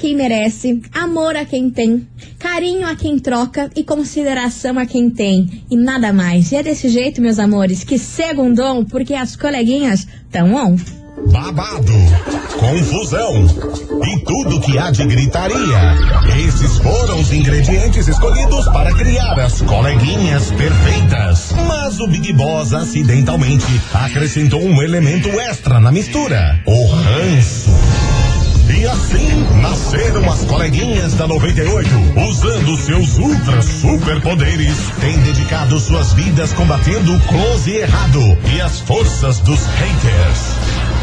quem merece, amor a quem tem, carinho a quem troca e consideração a quem tem. E nada mais. E é desse jeito, meus amores, que segundom, porque as coleguinhas tão on. babado, confusão e tudo que há de gritaria. Esses foram os ingredientes escolhidos para criar as coleguinhas perfeitas. Mas o Big Boss acidentalmente acrescentou um elemento extra na mistura: o ranço. E assim nasceram as coleguinhas da 98, usando seus ultra superpoderes, têm dedicado suas vidas combatendo o close errado e as forças dos haters.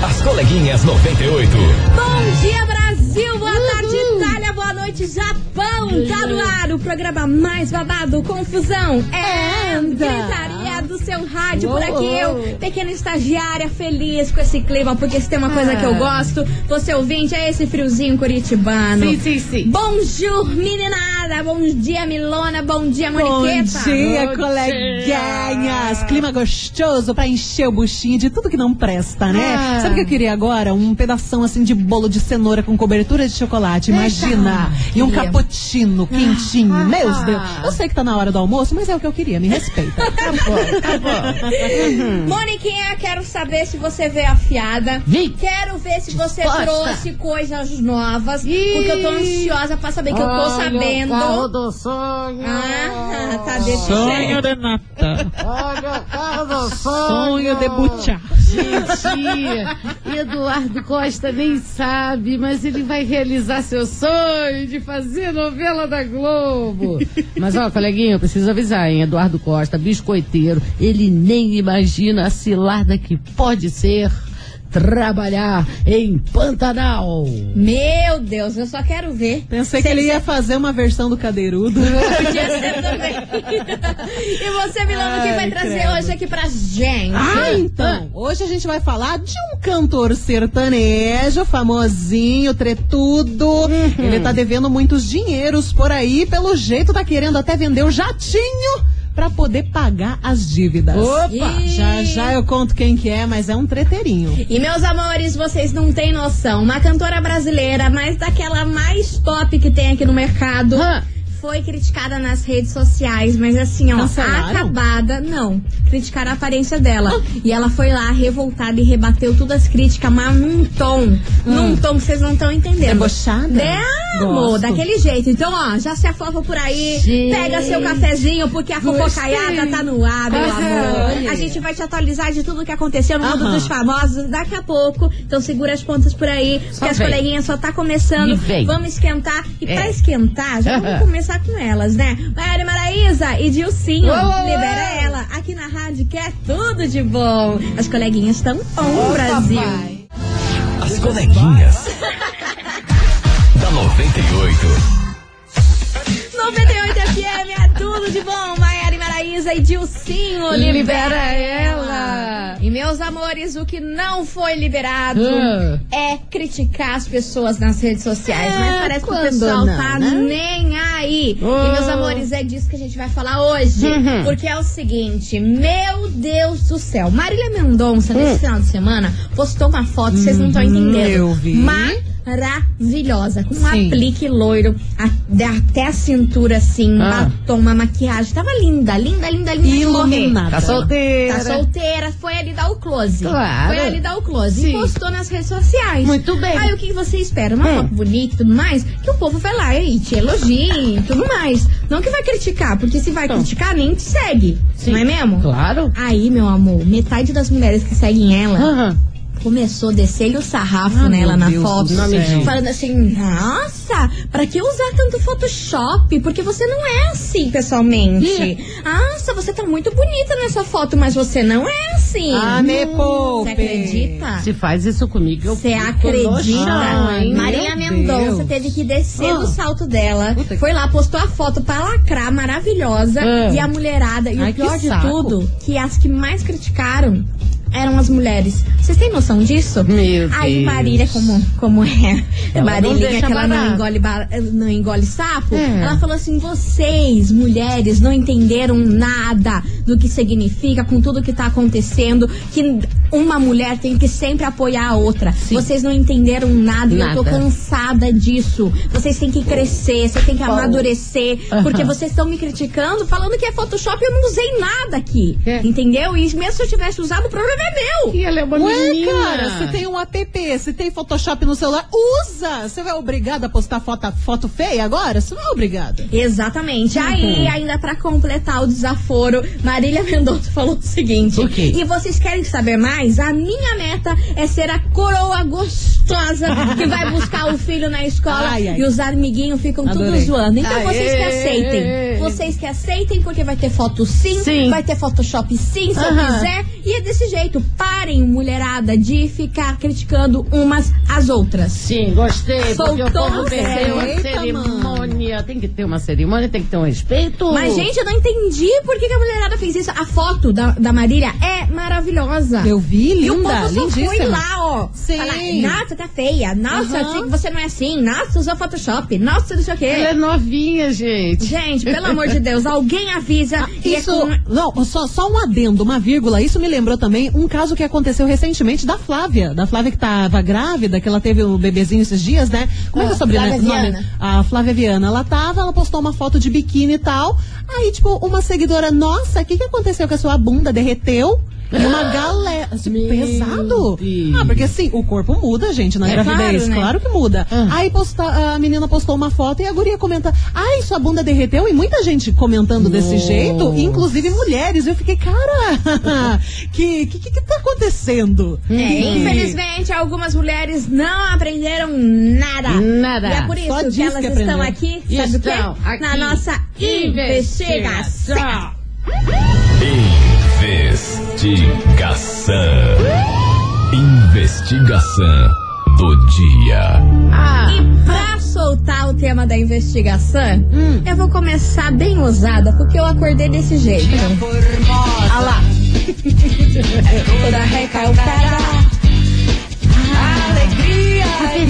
As coleguinhas 98. Bom dia, Brasil! Boa tarde, Itália! Boa noite, Japão! Tá no ar o programa mais babado, Confusão é Gritaria do seu rádio. Por aqui eu, pequena estagiária, feliz com esse clima, porque se tem uma coisa que eu gosto, você ouvinte, é esse friozinho curitibano. Sim, sim, sim. Bonjour, Bom dia, Milona! Bom dia, Bom Moniqueta! dia, Bom coleguinhas! Clima gostoso pra encher o buchinho de tudo que não presta, né? Ah. Sabe o que eu queria agora? Um pedação assim de bolo de cenoura com cobertura de chocolate, imagina! E um cappuccino quentinho, Ah. meu Deus! Eu sei que tá na hora do almoço, mas é o que eu queria, me respeita. tá bom, tá bom. Moniquinha, quero saber se você veio afiada. Vi. Quero ver se você Disposta. trouxe coisas novas. Porque eu tô ansiosa pra saber que eu tô sabendo. Carro do sonho. Ah, tá Sonho de nata, Olha o carro do sonho. sonho de butchar. Gente, Eduardo Costa nem sabe, mas ele vai realizar seu sonho de fazer novela da Globo. Mas ó, coleguinha, eu preciso avisar, hein? Eduardo Costa, biscoiteiro, ele nem imagina a cilada que pode ser trabalhar em Pantanal. Meu Deus, eu só quero ver. Pensei que ele ia fazer uma versão do cadeirudo. Podia ser também. e você, Milano, o que Ai, vai trazer credo. hoje aqui pra gente? Ah, então. Hoje a gente vai falar de um cantor sertanejo, famosinho, tretudo. Ele tá devendo muitos dinheiros por aí, pelo jeito tá querendo até vender o jatinho pra poder pagar as dívidas. Opa! Ih. Já já eu conto quem que é, mas é um treteirinho. E meus amores, vocês não têm noção. Uma cantora brasileira, mas daquela mais top que tem aqui no mercado. Hã? Foi criticada nas redes sociais, mas assim, ó, Cancelaram? acabada, não. Criticaram a aparência dela. E ela foi lá, revoltada, e rebateu todas as críticas, mas num tom. Num tom que vocês não estão entendendo. Debochada? É, amor, daquele jeito. Então, ó, já se afofa por aí, Gente. pega seu cafezinho, porque a fofocaiada tá no ar, meu amor. A gente vai te atualizar de tudo que aconteceu no mundo dos famosos daqui a pouco. Então segura as pontas por aí, Só que as vem. coleguinhas só tá começando. Vamos esquentar. E É. pra esquentar, já vamos começar com elas, né? Maiara Maraísa e Dilcinho, Ô! libera ela. Aqui na rádio que é tudo de bom. As coleguinhas estão on, Brasil. As coleguinhas. da 98. 98 FM é tudo de bom. Maiara e e Dilcinho, libera, Libera ela. ela. E meus amores, o que não foi liberado Ah. é criticar as pessoas nas redes sociais. É, mas parece que o pessoal não, tá né? nem aí. Oh. E meus amores, é disso que a gente vai falar hoje. Uhum. Porque é o seguinte, meu Deus do céu. Marília Mendonça, nesse final de semana, postou uma foto, vocês não estão entendendo. eu vi. Maravilhosa, com um Sim. aplique loiro a- de- até a cintura, assim, Ah. batom, uma maquiagem. Tava linda, linda, linda, linda. Iluminada. Tá solteira. Tá solteira, foi ali dar o close. Claro. Foi ali dar o close. Sim. E postou nas redes sociais. Muito bem. Aí o que você espera? Uma Hum. foto bonita e tudo mais, que o povo vai lá e te elogie e tudo mais. Não que vai criticar, porque se vai Então. criticar, nem te segue. Sim. Não é mesmo? Claro. Aí, meu amor, metade das mulheres que seguem ela. Começou a descer o sarrafo Ah, nela na Deus foto. Falando assim, nossa, pra que usar tanto Photoshop? Porque você não é assim pessoalmente. Nossa, você tá muito bonita nessa foto, mas você não é assim. Ah, me Você poupe. acredita? Se faz isso comigo, eu Você acredita? Maria Mendonça teve que descer Ah. do salto dela. Puta Foi lá, postou a foto pra lacrar, maravilhosa. Ah. E a mulherada. E Ai, o pior de tudo, que as que mais criticaram eram as mulheres. Vocês têm noção disso? Meu Aí Deus. Marília, como, como é Ela Marilinha, que ela não engole, não engole sapo, É. ela falou assim: vocês, mulheres, não entenderam nada do que significa com tudo que tá acontecendo, que uma mulher tem que sempre apoiar a outra. Vocês não entenderam nada, e eu tô Nada. cansada disso. Vocês têm que crescer, vocês têm que amadurecer, porque vocês estão me criticando, falando que é Photoshop, eu não usei nada aqui. É. Entendeu? E mesmo se eu tivesse usado, o problema é meu. E ela é uma Ué, menina. cara, se tem um app, se tem Photoshop no celular, usa! Você vai obrigada a postar foto, foto feia agora? Você não é obrigada. Exatamente. Aí, ainda pra completar o desaforo, Marília Mendonça falou o seguinte: O quê? E vocês querem saber mais? A minha meta é ser a coroa gostosa que vai buscar o filho na escola Ai, ai. e os amiguinhos ficam tudo Adorei. zoando. Então Aê. vocês que aceitem. Vocês que aceitem, porque vai ter foto sim, Sim. vai ter Photoshop sim, se eu Aham. quiser. E é desse jeito. Parem, mulherada, de ficar criticando umas às outras. Sim, gostei, porque o Soltou povo a perdeu uma Eita, Tem que ter uma cerimônia, tem que ter um respeito. Mas, gente, eu não entendi por que, que a mulherada fez isso. A foto da, da Marília é maravilhosa. Eu vi, E o linda, povo só foi lá, ó. Sim. Falar, nossa, tá feia. Nossa, Aham. você não é assim. Nossa, usou Photoshop. Nossa, não sei o quê. Ela é novinha, gente. Gente, pelo amor de Deus, alguém avisa. e é Isso, com- não, só, só um adendo, uma vírgula. Isso me lembrou também um caso que aconteceu recentemente da Flávia. Da Flávia que tava grávida, que ela teve o bebezinho esses dias, né? Como é que é Ah, o sobrenome? Flávia nome? Viana. A Flávia Viana. Ela tava, ela postou uma foto de biquíni e tal. Aí, tipo, uma seguidora, nossa, o que, que aconteceu com a sua bunda? Derreteu? E uma galera. assim, Meu pesado. Deus. Ah, porque assim, o corpo muda, gente, na É gravidez. claro, né? Claro que muda. Ah. Aí posta, a menina postou uma foto e a guria comenta: Ai, sua bunda derreteu. E muita gente comentando desse Nossa. jeito, inclusive mulheres. Eu fiquei, cara, que, que, que, que tá acontecendo? É, Que- infelizmente, algumas mulheres não aprenderam nada. Nada. E é por Só isso que diz elas que estão aqui, sabe o quê? Estão aqui. Na nossa investigação. Investigação. Investigação do dia. Ah, E pra soltar o tema da investigação, eu vou começar bem ousada, porque eu acordei desse jeito. Olha lá. Toda recalcada. Alegria.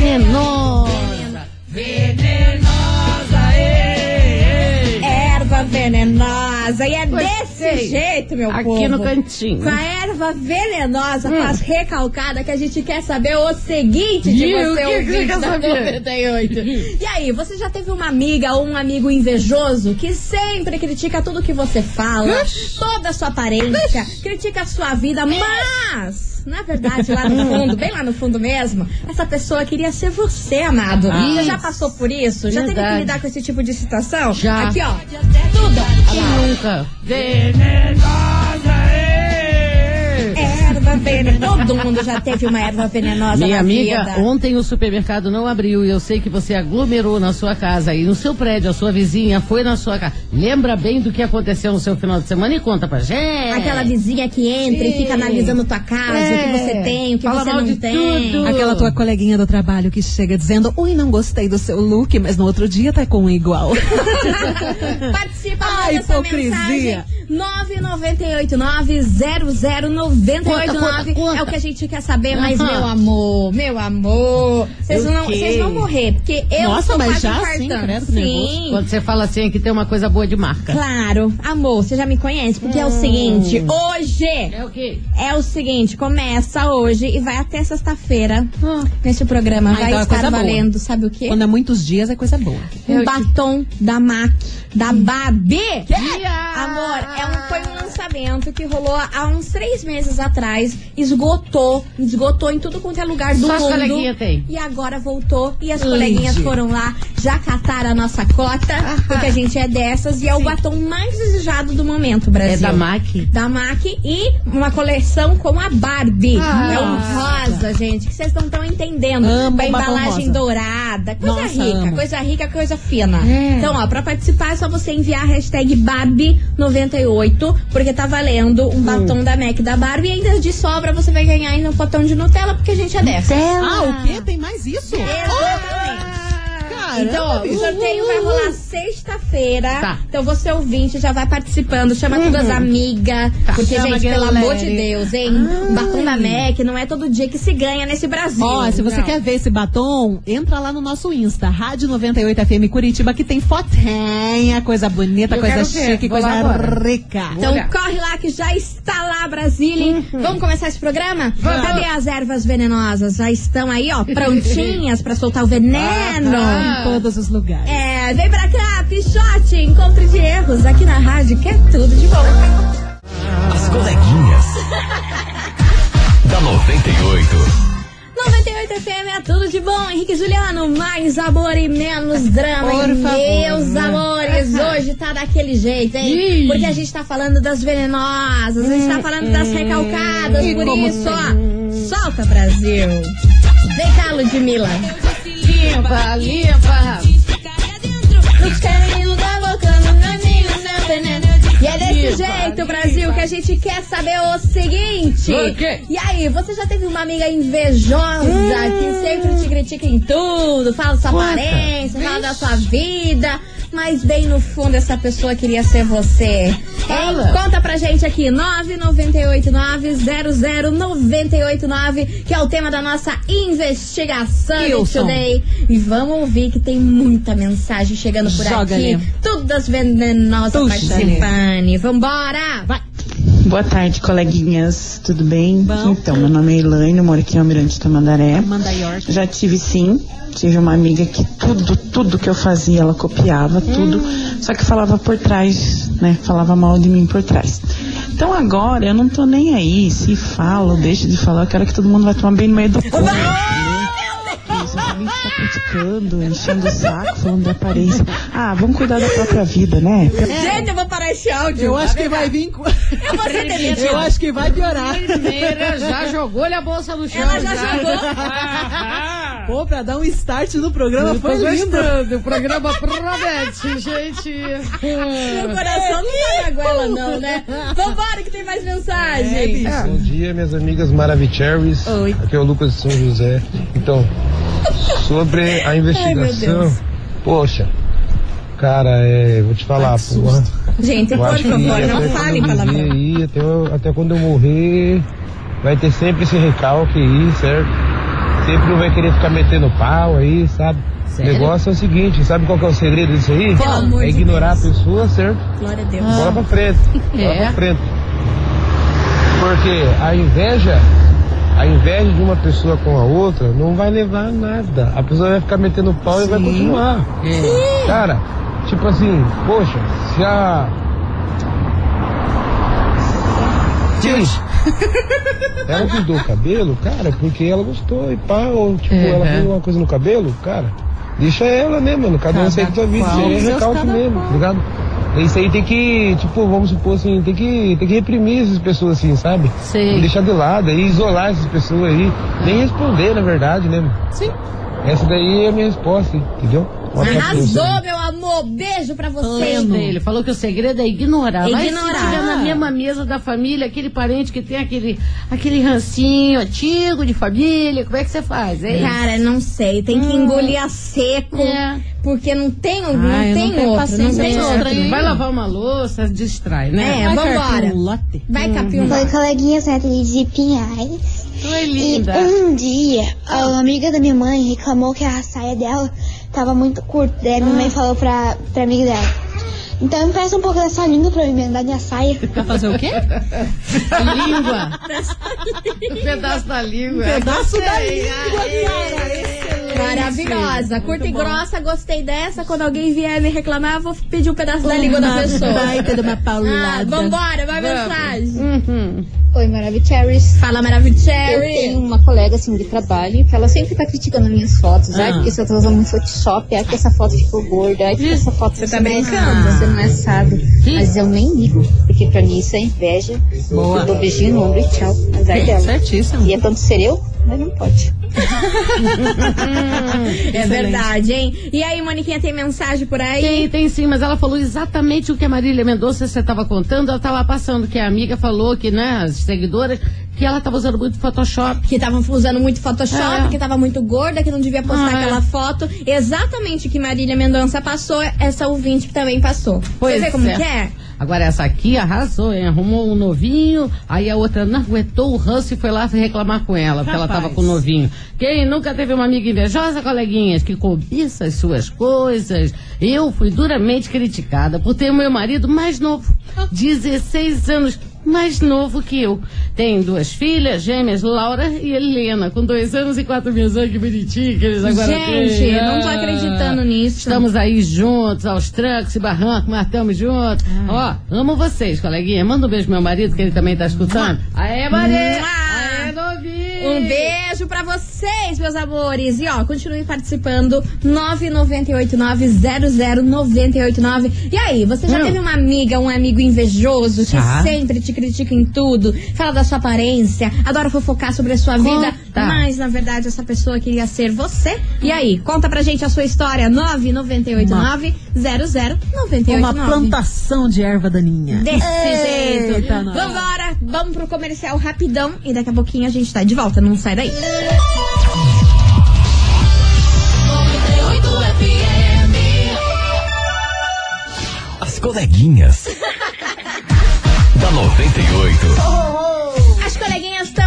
venenosa. E é desse Gostei. jeito, meu Aqui povo. no cantinho. Com a erva venenosa, Hum. com as recalcadas, que a gente quer saber o seguinte de E o você, que que você da saber? 98. E aí, você já teve uma amiga ou um amigo invejoso que sempre critica tudo que você fala, toda a sua aparência, critica a sua vida, mas... Na verdade, lá no fundo, bem lá no fundo mesmo, essa pessoa queria ser você, amado. Você já passou por isso? Já teve que Verdade. lidar com esse tipo de situação? Já. Aqui, ó. Tudo. Quem nunca? Venenosa, Erva venenosa. Todo mundo já teve uma erva venenosa Minha na amiga, vida. ontem o supermercado não abriu e eu sei que você aglomerou na sua casa e no seu prédio, a sua vizinha foi na sua casa. Lembra bem do que aconteceu no seu final de semana e conta pra gente. Aquela vizinha que entra e Sim. fica analisando tua casa, É. o que você tem, o que Fala você mal não de tem. tudo. Aquela tua coleguinha do trabalho que chega dizendo, ui, não gostei do seu look, mas no outro dia tá com um igual. Participa Ah, manda essa hipocrisia. mensagem 998900989 Conta, conta, conta. é o que a gente quer saber, mas meu amor, meu amor, vocês não, vocês vão morrer, porque eu Nossa, tô mas já sim, credo, nervoso. Sim. Quando você fala assim, é que tem uma coisa boa de marca. Claro, amor, você já me conhece, porque é o seguinte, hoje É o quê? É o seguinte, começa hoje e vai até sexta-feira. Nesse programa Ai, vai então é estar boa. valendo, sabe o quê? Quando é muitos dias é coisa boa. Um batom da MAC, da. Dia! Amor, é um, foi um lançamento que rolou há uns três meses atrás. Esgotou, esgotou em tudo quanto é lugar do Só as mundo. coleguinhas tem. E agora voltou e as Linde. coleguinhas foram lá, já cataram a nossa cota, porque a gente é dessas e é o batom mais desejado do momento, Brasil. É da MAC? da MAC e uma coleção com a Barbie. Ah. é um rosa, gente, que vocês não estão entendendo. Amo Com a embalagem dourada, coisa Nossa, rica, amo. coisa rica, coisa fina. É. Então, ó, pra participar é só você enviar a hashtag Barbie98, porque tá valendo Hum. um batom da MAC da Barbie e ainda de sobra você vai ganhar ainda um potão de Nutella, porque a gente é dessa. Ah, o quê? Tem mais isso? Exatamente. Caramba, Então, ó, o sorteio vai rolar sexta-feira. Tá. Então você ouvinte já vai participando, chama todas as amigas. Porque, Chama gente, pelo galera. amor de Deus, hein? Um batom da MAC não é todo dia que se ganha nesse Brasil. Ó, se você Não. quer ver esse batom, entra lá no nosso Insta, Rádio 98FM Curitiba, que tem fotinha, coisa bonita, Eu coisa chique, vou coisa rica. Então Olha. corre lá que já está lá, Brasília. Vamos começar esse programa? Vamos. Cadê as ervas venenosas? Já estão aí, ó, prontinhas pra soltar o veneno. Ah, Em todos os lugares. É, vem pra cá, Pichote, encontro de erros aqui na rádio, que é tudo de bom. As coleguinhas. da 98. 98 FM é tudo de bom. Henrique e Juliano, mais amor e menos drama. Por e favor, meus né? amores, hoje tá daquele jeito, hein? Ih. Porque a gente tá falando das venenosas, a gente tá falando das recalcadas, E por isso, ó, solta Brasil. Vem cá, Ludmilla. Limpa, limpa. Os carinhos da boca no caminho, na veneno. E é desse jeito, Brasil, que a gente quer saber o seguinte. O quê? E aí, você já teve uma amiga invejosa que sempre te critica em tudo, fala da sua Conta. aparência, fala da sua vida, mas bem no fundo essa pessoa queria ser você. Hein? Fala. Conta pra gente aqui, 998900989, que é o tema da nossa investigação Wilson. Today. E vamos ouvir que tem muita mensagem chegando por Joga aqui. ali. Todas venenosas participando. Vambora! Vai. Boa tarde, coleguinhas. Tudo bem? Bom. Então, meu nome é Elaine, eu moro aqui em Almirante Tamandaré. Já tive sim, tive uma amiga que tudo, tudo que eu fazia, ela copiava, tudo, só que falava por trás, né? Falava mal de mim por trás. Então agora eu não tô nem aí, se fala ou deixa de falar, eu quero que todo mundo vai tomar bem no meio do cu. Criticando, enchendo o saco, falando da aparência. Ah, vamos cuidar da própria vida, né? Gente, eu vou parar esse áudio. Eu acho que vai vir. com- Eu vou ser demitida. Eu acho que vai piorar. Primeira já jogou-lhe a bolsa no chão. Ela já jogou. Pô, pra dar um start no programa Eu tô foi lindo. gostando. O programa promete, gente. Meu coração não tá na goela, não, né? Vambora que tem mais mensagem. Bom dia, minhas amigas Maravicheries. Oi. Aqui é o Lucas de São José. Então, sobre a investigação, Deus. poxa, cara, é, vou te falar, porra. Gente, Eu por favor, não falem palavrão. aí, até, até quando eu morrer, vai ter sempre esse recalque aí, certo? Sempre um vai querer ficar metendo pau aí, sabe? O negócio é o seguinte, sabe qual que é o segredo disso aí? Pelo é de ignorar a pessoa, certo? Glória a Deus. Bola pra frente. Bola É. pra frente. Porque a inveja, a inveja de uma pessoa com a outra não vai levar a nada. A pessoa vai ficar metendo pau e vai continuar. Cara, tipo assim, poxa, se a. Sim. Ela pintou o cabelo, cara, porque ela gostou e pá, ou tipo, ela Uhum. fez uma coisa no cabelo, cara, deixa ela, né, mano? Cada um segue sua vida, isso aí é recalque cada mesmo, tá ligado? Isso aí tem que, tipo, vamos supor assim, tem que, tem que reprimir essas pessoas assim, sabe? Sei. Deixar de lado e isolar essas pessoas aí. Nem responder, na verdade, né? Sim. Essa daí é a minha resposta, entendeu? Arrasou, meu amor. Beijo pra você. Ele falou que o segredo é ignorar. Mas Ignorar. se tiver na mesma mesa da família, aquele parente que tem aquele, aquele rancinho antigo de família, como é que você faz, hein? Cara, não sei. Tem que engolir a seco. É. Porque não tem, não Ai, não tem tenho outro. Não paciência tem outro. hein? Vai lavar uma louça, distrai, né? É, Vai, vambora. Lote. Vai, Capim. Oi, coleguinhas, Nathalie de Pinhais. Oi, E linda. um dia, a amiga da minha mãe reclamou que a saia dela tava muito curta. Daí a minha mãe falou pra, pra amiga dela. Então empresta um pouco da sua língua pra mim me dar minha saia. Vai fazer o quê? língua. um pedaço da língua. Pedaço da língua, cara. Maravilhosa. Curta e grossa, gostei dessa. Quando alguém vier me reclamar, eu vou pedir um pedaço da língua da pessoa. Vai ter uma Ah, paulada. vambora, vai mensagem. Uhum. Oi, Maravicheries. Fala, Eu Maravicherry. tenho uma colega assim de trabalho que ela sempre tá criticando minhas fotos. Ai, Ah. porque você tá usando muito Photoshop, ai, que essa foto ficou gorda, ai, porque essa foto Você tá é- brincando? Você não é assado. Mas eu nem ligo, porque pra mim isso é inveja. Boa. Eu dou beijinho no ombro e tchau. Azar dela. Certíssimo. Ia tanto ser eu, mas não pode. É verdade, hein? E aí, Moniquinha, tem mensagem por aí? Tem, tem sim, mas ela falou exatamente o que a Marília Mendonça você estava contando. Ela estava passando, que a amiga falou que, né, as seguidoras que ela tava usando muito Photoshop. Que estavam usando muito Photoshop, É. que tava muito gorda, que não devia postar Ah, é. aquela foto. Exatamente o que Marília Mendonça passou, essa ouvinte também passou. Você vê como é. que é? Agora essa aqui arrasou, hein? Arrumou um novinho, aí a outra não aguentou o ranço e foi lá reclamar com ela, porque ela Rapaz. tava com o novinho. Quem nunca teve uma amiga invejosa, coleguinhas, que cobiça as suas coisas? Eu fui duramente criticada por ter o meu marido mais novo, 16 anos mais novo que eu. Tem duas filhas, gêmeas, Laura e Helena, com dois anos e quatro meses. Ai, que bonitinho que eles agora Gente, têm. não tô Ah. acreditando nisso. Estamos aí juntos, aos trancos e barrancos, mas estamos juntos. Ó, amo vocês, coleguinha. Manda um beijo pro meu marido, que ele também tá escutando. Aê, Maria! Mua! Aê, novinho! Um beijo pra vocês, meus amores. E ó, continuem participando. 998900989. E aí, você já Hum. teve uma amiga, um amigo invejoso que Já. sempre te critica em tudo, fala da sua aparência, adora fofocar sobre a sua vida, Conta. mas na verdade essa pessoa queria ser você? E aí, conta pra gente a sua história. 998900989. Uma plantação de erva daninha. Desse Eita, jeito. nós. Vambora, vamos pro comercial rapidão e daqui a pouquinho a gente tá de volta, não sai daí. As coleguinhas. da 98. As coleguinhas estão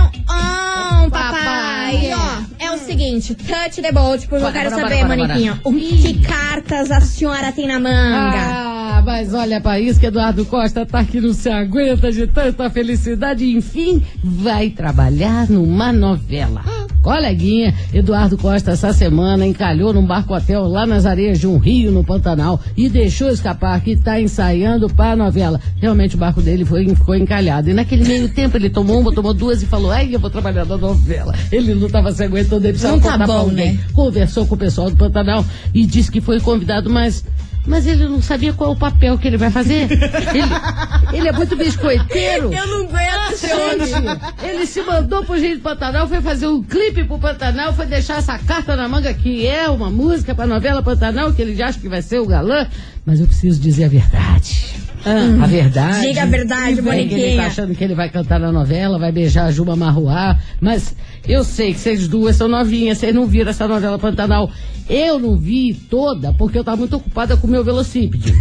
seguinte, touch the boat, porque eu quero saber, bora, bora, Moniquinho, o que cartas a senhora tem na manga? Ah, mas olha pra isso que Eduardo Costa tá aqui, não se aguenta de tanta felicidade enfim, vai trabalhar numa novela. Coleguinha, Eduardo Costa essa semana encalhou num barco hotel lá nas areias de um rio no Pantanal e deixou escapar que tá ensaiando pra novela. Realmente o barco dele foi, ficou encalhado. E naquele meio tempo ele tomou uma, tomou duas e falou: Ai, eu vou trabalhar na novela. Ele não tava se aguentando, ele precisava Não tá bom, né? Conversou com o pessoal do Pantanal e disse que foi convidado, mas. Mas ele não sabia qual é o papel que ele vai fazer. Ele, ele é muito biscoiteiro. Eu não aguento. Gente, ele se mandou pro Gente do Pantanal, foi fazer um clipe pro Pantanal, foi deixar essa carta na manga que é uma música pra novela Pantanal, que ele acha que vai ser o galã. Mas eu preciso dizer a verdade. A verdade. Diga a verdade, que ele Moniquinha. tá achando que ele vai cantar na novela, vai beijar a Juba Marruá. Mas eu sei que vocês duas são novinhas, vocês não viram essa novela Pantanal. Eu não vi toda porque eu tava muito ocupada com o meu velocípede.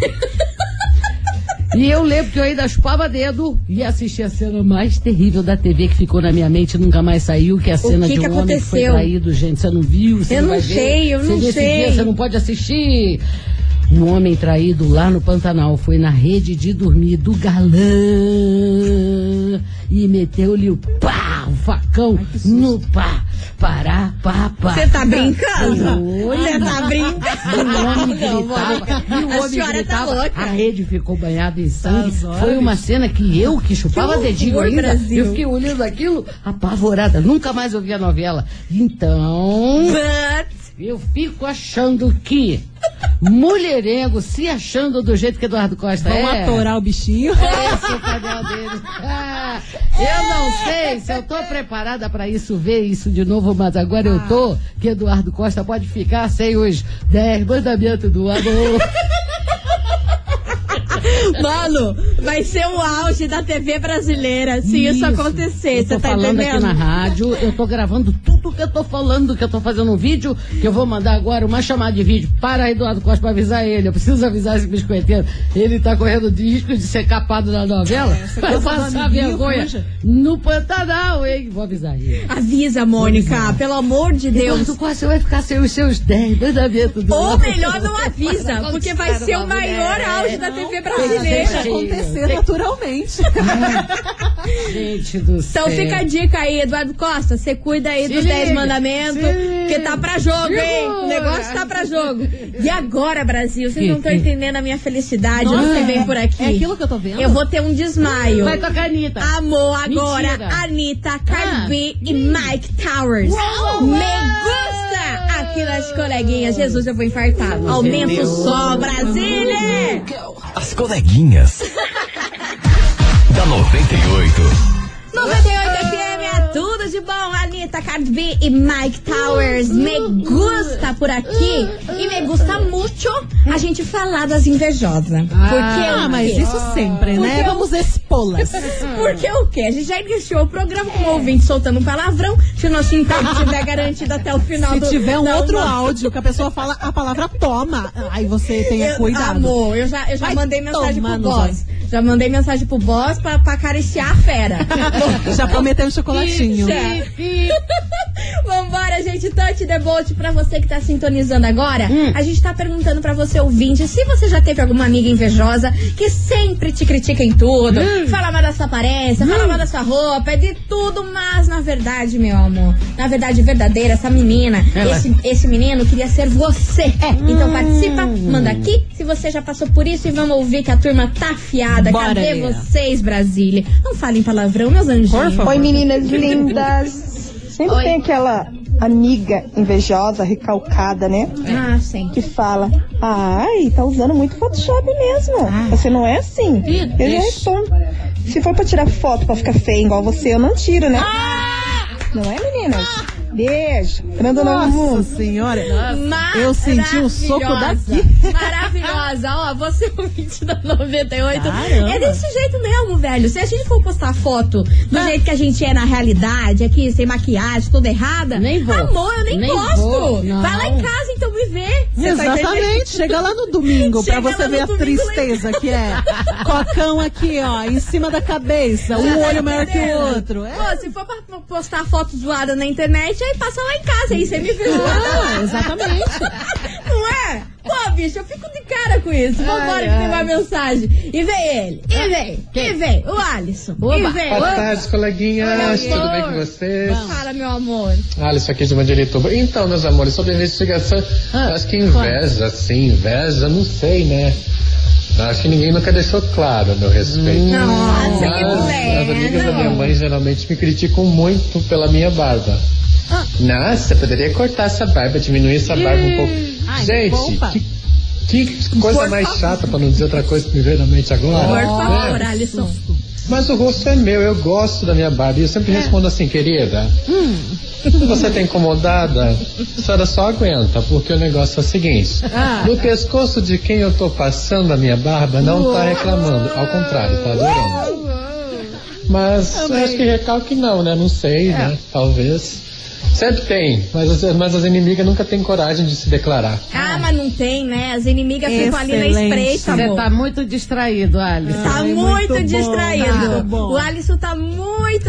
E eu lembro que eu ainda chupava dedo e assisti a cena mais terrível da TV que ficou na minha mente e nunca mais saiu, que é a cena que de um que homem que foi traído, gente. Você não viu? Você Eu não vai ver. sei, eu Você não sei. dia, você não pode assistir. Um homem traído lá no Pantanal foi na rede de dormir do galã e meteu-lhe o pá, o facão no pá, pará, pá, pá. Você tá brincando? Você tá E o brincando? homem gritava, e o a homem senhora tá gritava, louca. a rede ficou banhada em sangue. Tá Foi uma cena que eu, que chupava Que dedinho ainda, Brasil. eu fiquei olhando aquilo apavorada. Nunca mais ouvi a novela. Então, But eu fico achando que mulherengo se achando do jeito que Eduardo Costa Vamos é. atorar o bichinho. Esse é o canal dele. Ah, eu não sei se eu tô preparada pra isso, ver isso de novo, mas agora eu tô, que Eduardo Costa pode ficar sem os 10 mandamentos do amor. Mano, vai ser o auge da TV brasileira se isso, acontecer. Eu Você tá falando entendendo? aqui na rádio, eu tô gravando tudo que eu tô falando, que eu tô fazendo um vídeo, que eu vou mandar agora uma chamada de vídeo para Eduardo Costa pra avisar ele. Eu preciso avisar esse biscoiteiro. Ele tá correndo de risco de ser capado na novela. vai coisa do passar vergonha no Pantanal, hein? Vou avisar ele. Avisa, Mônica, pelo amor de Deus. Eduardo Costa vai ficar sem os seus 10 mandamentos do Ou melhor, não avisa, porque vai ser o maior auge da TV brasileira. Deixa acontecer naturalmente. Gente do céu. Então fica a dica aí, Eduardo Costa. Você cuida aí Se dos liga, 10 mandamentos, porque tá pra jogo, hein? O negócio tá pra jogo. E agora, Brasil, vocês não estão Que- entendendo a minha felicidade Nossa, no que vem é- por aqui. é aquilo que eu tô vendo. Eu vou ter um desmaio. Vai tocar a Anitta. Amor, agora, Mentira. Anitta, Cardi Ah. B e Mike Towers. Uau. Me gusta! Aqui nas coleguinhas. Jesus, eu vou infartar. Aumenta o som, Brasília! As coleguinhas. da 98. 98 FM é tudo de bom, Anitta, Cardi e Mike Towers. Me gusta por aqui e me gusta muito a gente falar das invejosas. Porque Ah, mas isso sempre, né? Eu- Vamos expô-las. Porque o quê? A gente já iniciou o programa com o ouvinte soltando um palavrão. Se o nosso emprego estiver garantido até o final Se do tiver um outro áudio que a pessoa fala a palavra toma, aí você tenha Eu- cuidado. Amor, eu já, eu já Vai mandei mensagem pro boss. Já mandei mensagem pro boss pra, pra acariciar a fera. Já prometeu um chocolatinho. Vambora, gente. Touch the boat pra você que tá sintonizando agora. Hum. A gente tá perguntando pra você, ouvinte, se você já teve alguma amiga invejosa que sempre te critica em tudo, Hum. fala mal da sua aparência, fala mal da sua roupa, é de tudo, mas na verdade, meu amor, na verdade verdadeira, essa menina, esse, esse menino queria ser você. É, então participa, Hum. manda aqui se você já passou por isso e vamos ouvir que a turma tá afiada. Bora, Cadê Lina. vocês, Brasília? Não falem palavrão, meus anjinhos. Oi meninas lindas. Sempre Oi. tem aquela amiga invejosa, recalcada, né? Ah, sim. Que fala, ai, tá usando muito Photoshop mesmo. Você não é assim. Eu já respondo. Se for pra tirar foto pra ficar feia igual você, eu não tiro, né? Não é, meninas? Beijo. Grande novo Nossa mundo. senhora. Eu senti um soco daqui. Maravilhosa. Ó, você ouvinte da 98. Caramba. É desse jeito mesmo, velho. Se a gente for postar foto do jeito que a gente é na realidade, aqui sem maquiagem, toda errada. Nem vou. Amor, eu nem, Nem posto. Vai lá em casa então me ver. Você tá? Exatamente. Chega lá no domingo pra Chega você ver a tristeza que é. Cocão aqui, ó, em cima da cabeça. Um olho maior que o outro. É. Pô, se for pra postar foto zoada na internet, aí passa lá em casa, aí você me zoada Ah, exatamente. Pô, bicho, eu fico de cara com isso. Vambora que tem uma mensagem. E vem ele. E vem. E vem. O Alisson. E vem. Boa tarde, coleguinhas. Oi, Tudo bem com vocês? Fala, meu amor. Alisson aqui de Mandirituba. Então, meus amores, sobre a investigação, Ah, eu acho que inveja, sim, inveja, não sei, né? Eu Acho que ninguém nunca deixou claro a meu respeito. Nossa, que Mas as amigas da minha mãe geralmente me criticam muito pela minha barba. Ah. Nossa, poderia cortar essa barba, diminuir essa barba um pouco. Ai, Gente, que, que coisa Por mais favor. chata pra não dizer outra coisa que me veio na mente agora. Por né? favor, Alisson. Mas o rosto é meu, eu gosto da minha barba. E eu sempre respondo assim, querida. Se você tá incomodada, a senhora só aguenta, porque o negócio é o seguinte: no pescoço de quem eu tô passando a minha barba não tá reclamando, ao contrário, tá adorando. Mas eu acho que recalque não, né? Não sei, né? Talvez. Sempre tem, mas as, mas as inimigas nunca têm coragem de se declarar. Ah, mas não tem, né? As inimigas ficam ali na espreita, Você amor. tá muito distraído, Alice. Tá Ai, muito, muito bom, distraído. bom. O Alisson tá muito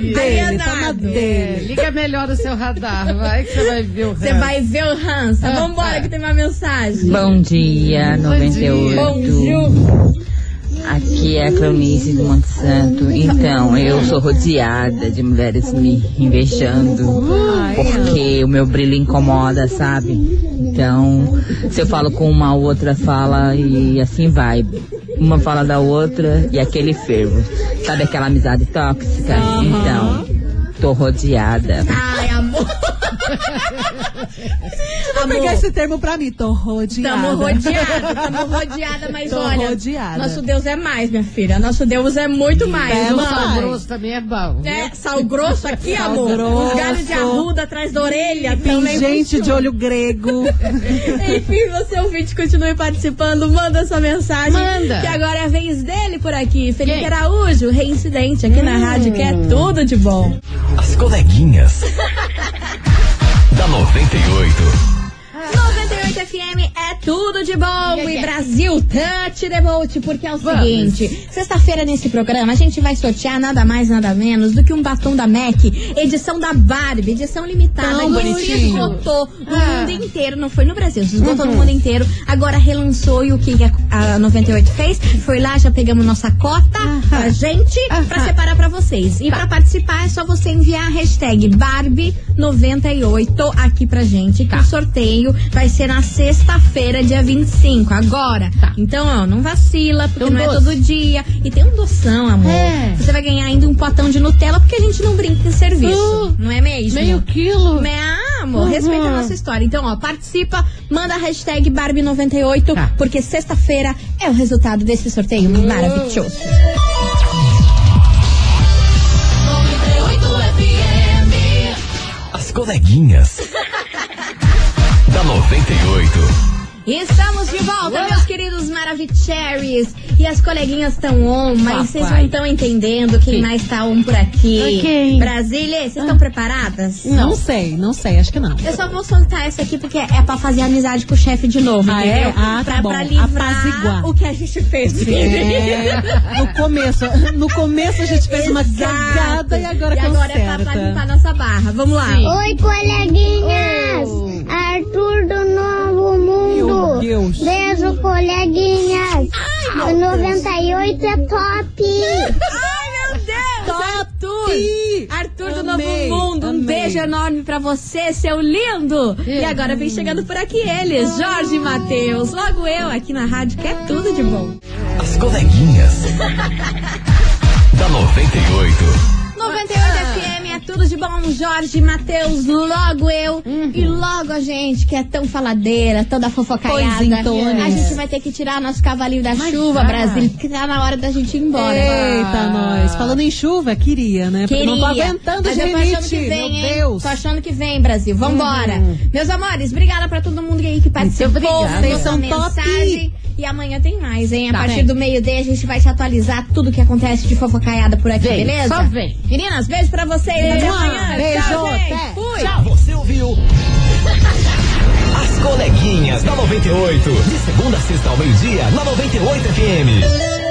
dele, tá na alienado. dele. É, liga melhor o seu radar, vai que você vai ver o Você resto. vai ver o Hansa. Ah, Vambora tá. que tem uma mensagem. Bom dia, 98. Bom dia. Aqui é a Cleonice do Monte Santo. Então, eu sou rodeada de mulheres me invejando. Porque o meu brilho incomoda, sabe? Então, se eu falo com uma, outra fala e assim vai. Uma fala da outra e aquele fervo. Sabe aquela amizade tóxica? Então, tô rodeada. Ai, Vou pegar esse termo pra mim. Tô rodeada. Tamo rodeada, tamo rodeada, mas Tô olha, rodeada. nosso Deus é mais, minha filha. Nosso Deus é muito mais. É O mano. sal grosso também é bom. É, sal grosso aqui, Sal amor. grosso. Os galhos de arruda atrás da orelha. Tem também gente de olho grego. Enfim, você ouvinte, continue participando, manda sua mensagem. Manda. Que agora é a vez dele por aqui. Felipe Quem? Araújo, reincidente aqui na rádio, que é tudo de bom. As coleguinhas. da 98. 98 FM é tudo de bom e Brasil Touch the Boat, porque é o Vamos. seguinte, sexta-feira nesse programa a gente vai sortear nada mais nada menos do que um batom da MAC, edição da Barbie, edição limitada, Tão que se bonitinho. esgotou no Ah. mundo inteiro, não foi no Brasil, se esgotou no mundo inteiro, agora relançou e o que a, a 98 fez? Foi lá, já pegamos nossa cota pra gente, pra separar pra vocês. E pra participar é só você enviar a hashtag Barbie98 aqui pra gente, que o sorteio vai ser na sexta-feira, dia 25, agora. Então, ó, não vacila, porque um não é doce. todo dia. E tem um doção, amor. É. Você vai ganhar ainda um potão de Nutella, porque a gente não brinca em serviço. Uh, não é mesmo? Meio quilo. Me- Ah, amor, respeita a nossa história. Então, ó, participa, manda a hashtag Barbie98, Tá. porque sexta-feira é o resultado desse sorteio maravilhoso. coleguinhas. Da 98. Estamos de volta, meus queridos Maravicheries. E as coleguinhas estão on, mas vocês não estão entendendo quem mais tá on por aqui. Ok. Brasília, vocês estão preparadas? Não. sei, não sei, acho que não. Eu só vou soltar essa aqui porque é pra fazer amizade com o chefe de novo, Ah, entendeu? é? Ah, tá pra, bom. pra livrar Apaziguar. o que a gente fez. É, no começo, no começo a gente fez uma Exato. cagada e agora E agora é pra, pra conserta. limpar nossa barra. Vamos lá. Oi, coleguinhas! Arthur do Novo Mundo! Meu Deus. Beijo, coleguinhas! o 98 é top! Ai, meu Deus! Arthur! Arthur do Amei, Novo Mundo, um amei. beijo enorme pra você, seu lindo! E agora vem chegando por aqui eles, Jorge e Matheus. Logo eu aqui na rádio, que é tudo de bom. As coleguinhas. da 98. 98 FM é bom, Jorge, Matheus, logo eu e logo a gente, que é tão faladeira, toda fofocaiada. Pois então, a gente vai ter que tirar nosso cavalinho da chuva, vai. Brasil, que tá na hora da gente ir embora. Eita, nós. Falando em chuva, queria, né? Porque Queria. não tô aguentando Mas de eu tô achando que vem, meu hein? Deus. Tô achando que vem, Brasil. Vambora. Meus amores, obrigada pra todo mundo aí que participou. obrigada. Vocês são top. mensagem. E amanhã tem mais, hein? A Tá partir bem. do meio-dia a gente vai te atualizar tudo que acontece de fofocaiada por aqui, Vem, beleza? só vem. Meninas, beijo pra vocês. Até amanhã. Beijo, Tchau, gente. até. Fui. Você ouviu? As coleguinhas da 98. De segunda a sexta ao meio-dia, na 98 FM.